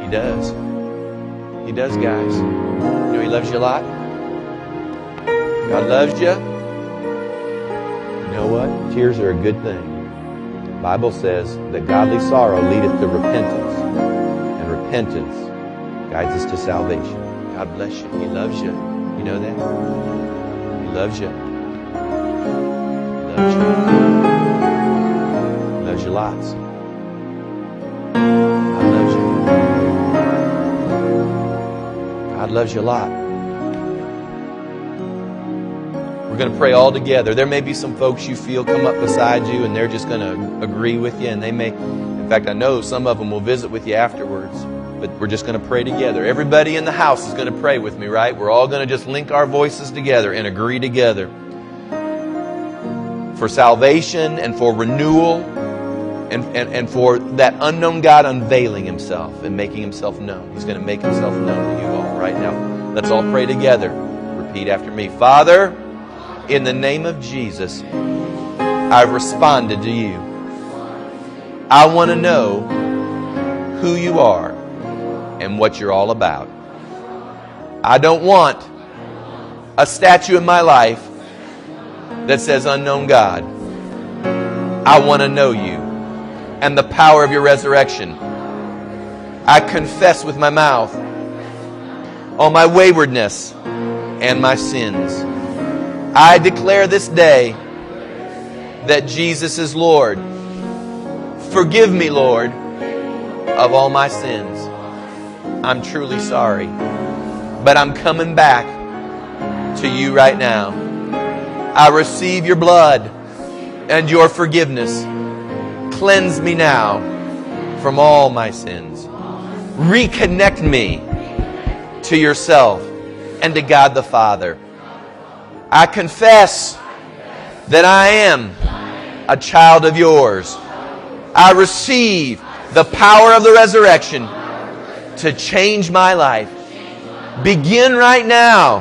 He does. He does, guys. You know He loves you a lot. God loves you. You know what? Tears are a good thing. The Bible says that godly sorrow leadeth to repentance, repentance guides us to salvation. God bless you. He loves you. You know that? He loves you. He loves you. He loves you lots. God loves you. God loves you a lot. We're going to pray all together. There may be some folks you feel come up beside you and they're just going to agree with you, and they may, in fact, I know some of them will visit with you afterwards. But we're just going to pray together. Everybody in the house is going to pray with me, right? We're all going to just link our voices together and agree together for salvation and for renewal and, and, and for that unknown God unveiling himself and making himself known. He's going to make himself known to you all right now. Let's all pray together. Repeat after me. Father, in the name of Jesus, I've responded to you. I want to know who you are and what you're all about. I don't want a statue in my life that says unknown God. I want to know you and the power of your resurrection. I confess with my mouth all my waywardness and my sins. I declare this day that Jesus is Lord. Forgive me, Lord, of all my sins. I'm truly sorry. But I'm coming back to you right now. I receive your blood and your forgiveness. Cleanse me now from all my sins. Reconnect me to yourself and to God the Father. I confess that I am a child of yours. I receive the power of the resurrection to change my life. Begin right now.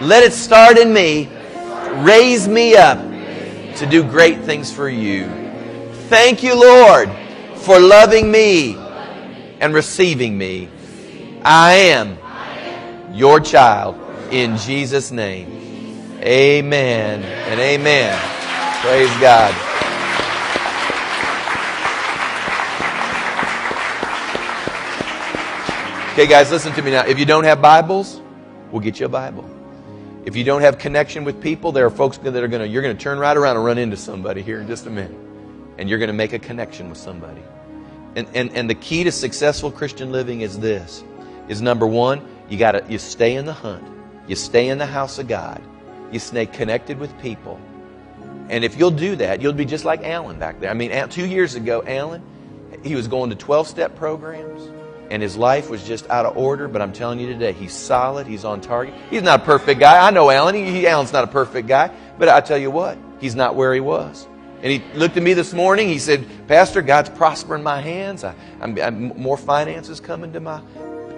Let it start in me. Raise me up to do great things for you. Thank you, Lord, for loving me and receiving me. I am your child in Jesus' name. Amen and amen. Praise God. Okay, guys, listen to me now. If you don't have Bibles, we'll get you a Bible. If you don't have connection with people, there are folks that are going to, you're going to turn right around and run into somebody here in just a minute. And you're going to make a connection with somebody. And, and, and the key to successful Christian living is this, is number one, you got to, you stay in the hunt. You stay in the house of God. You stay connected with people. And if you'll do that, you'll be just like Alan back there. I mean, two years ago, Alan, he was going to 12 step programs and his life was just out of order. But I'm telling you today, he's solid. He's on target. He's not a perfect guy. I know Alan. He, Alan's not a perfect guy. But I tell you what, he's not where he was. And he looked at me this morning. He said, Pastor, God's prospering my hands. I, I'm, I'm, more finances coming to my,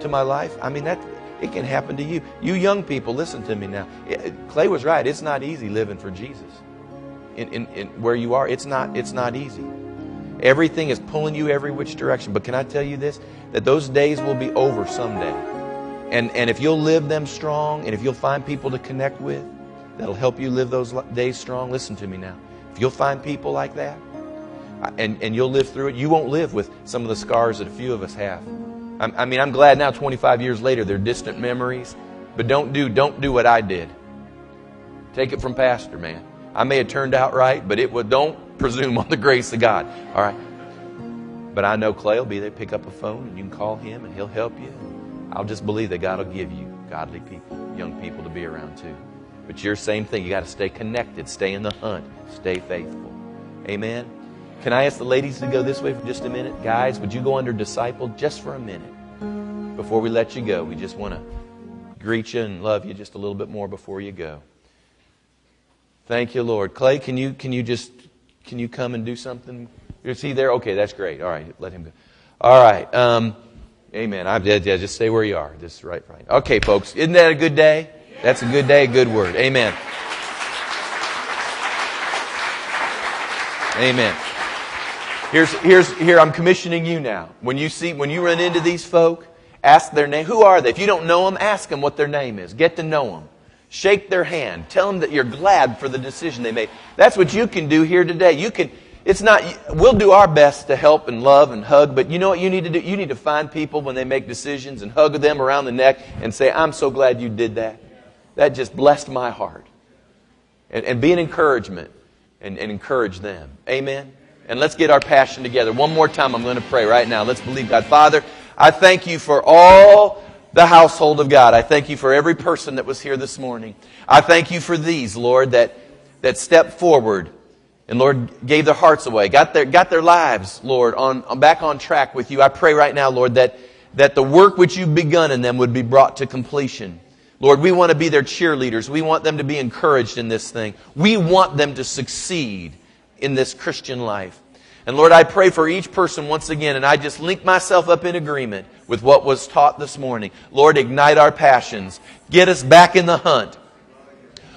to my life. I mean, that, it can happen to you. You young people, listen to me now. Clay was right. It's not easy living for Jesus. In, in, in where you are, it's not, it's not easy. Everything is pulling you every which direction. But can I tell you this? That those days will be over someday. And, and if you'll live them strong, and if you'll find people to connect with that'll help you live those days strong, listen to me now. If you'll find people like that, and, and you'll live through it, you won't live with some of the scars that a few of us have. I mean, I'm glad now, 25 years later, they're distant memories. But don't do, don't do what I did. Take it from Pastor, man. I may have turned out right, but it would, don't presume on the grace of God. All right. But I know Clay will be there. Pick up a phone and you can call him and he'll help you. I'll just believe that God will give you godly people, young people to be around too. But you're same thing. You got to stay connected, stay in the hunt, stay faithful. Amen. Can I ask the ladies to go this way for just a minute? Guys, would you go under disciple just for a minute? Before we let you go, we just want to greet you and love you just a little bit more before you go. Thank you, Lord. Clay, can you can you just can you come and do something? Is he there? Okay, that's great. All right, let him go. All right. Um, amen. I, yeah, just stay where you are. Just right, right. Okay, folks. Isn't that a good day? That's a good day, a good word. Amen. Amen. Here's, here's, here, I'm commissioning you now. When you see, when you run into these folk, ask their name. Who are they? If you don't know them, ask them what their name is. Get to know them. Shake their hand. Tell them that you're glad for the decision they made. That's what you can do here today. You can, it's not, we'll do our best to help and love and hug, but you know what you need to do? You need to find people when they make decisions and hug them around the neck and say, I'm so glad you did that. That just blessed my heart. And, and be an encouragement and, and encourage them. Amen. And let's get our passion together. One more time, I'm going to pray right now. Let's believe God. Father, I thank you for all the household of God. I thank you for every person that was here this morning. I thank you for these, Lord, that, that stepped forward and Lord gave their hearts away, got their, got their lives, Lord, on, on back on track with you. I pray right now, Lord, that, that the work which you've begun in them would be brought to completion. Lord, we want to be their cheerleaders. We want them to be encouraged in this thing. We want them to succeed in this Christian life. And Lord, I pray for each person once again, and I just link myself up in agreement with what was taught this morning. Lord, ignite our passions. Get us back in the hunt.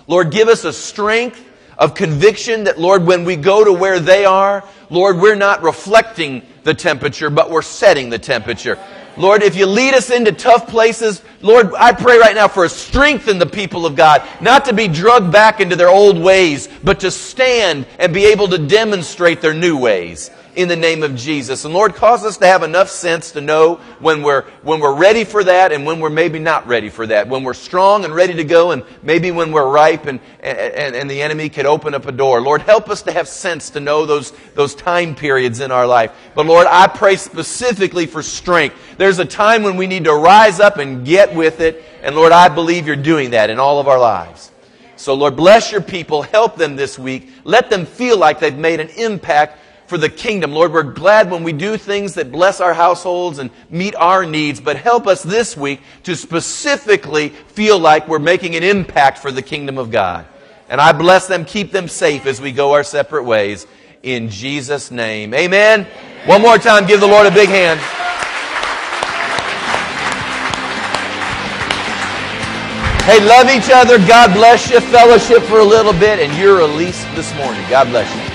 Lord, give us a strength of conviction that, Lord, when we go to where they are, Lord, we're not reflecting the temperature, but we're setting the temperature. Lord, if you lead us into tough places, Lord, I pray right now for a strength in the people of God, not to be drugged back into their old ways, but to stand and be able to demonstrate their new ways in the name of Jesus. And Lord, cause us to have enough sense to know when we're, when we're ready for that and when we're maybe not ready for that. When we're strong and ready to go and maybe when we're ripe and, and, and the enemy could open up a door. Lord, help us to have sense to know those, those time periods in our life. But Lord, I pray specifically for strength. There's a time when we need to rise up and get with it. And Lord, I believe you're doing that in all of our lives. So Lord, bless your people. Help them this week. Let them feel like they've made an impact for the kingdom. Lord, we're glad when we do things that bless our households and meet our needs, but help us this week to specifically feel like we're making an impact for the kingdom of God. And I bless them, keep them safe as we go our separate ways. In Jesus' name. Amen. One more time, give the Lord a big hand. Hey, love each other. God bless you. Fellowship for a little bit, and you're released this morning. God bless you.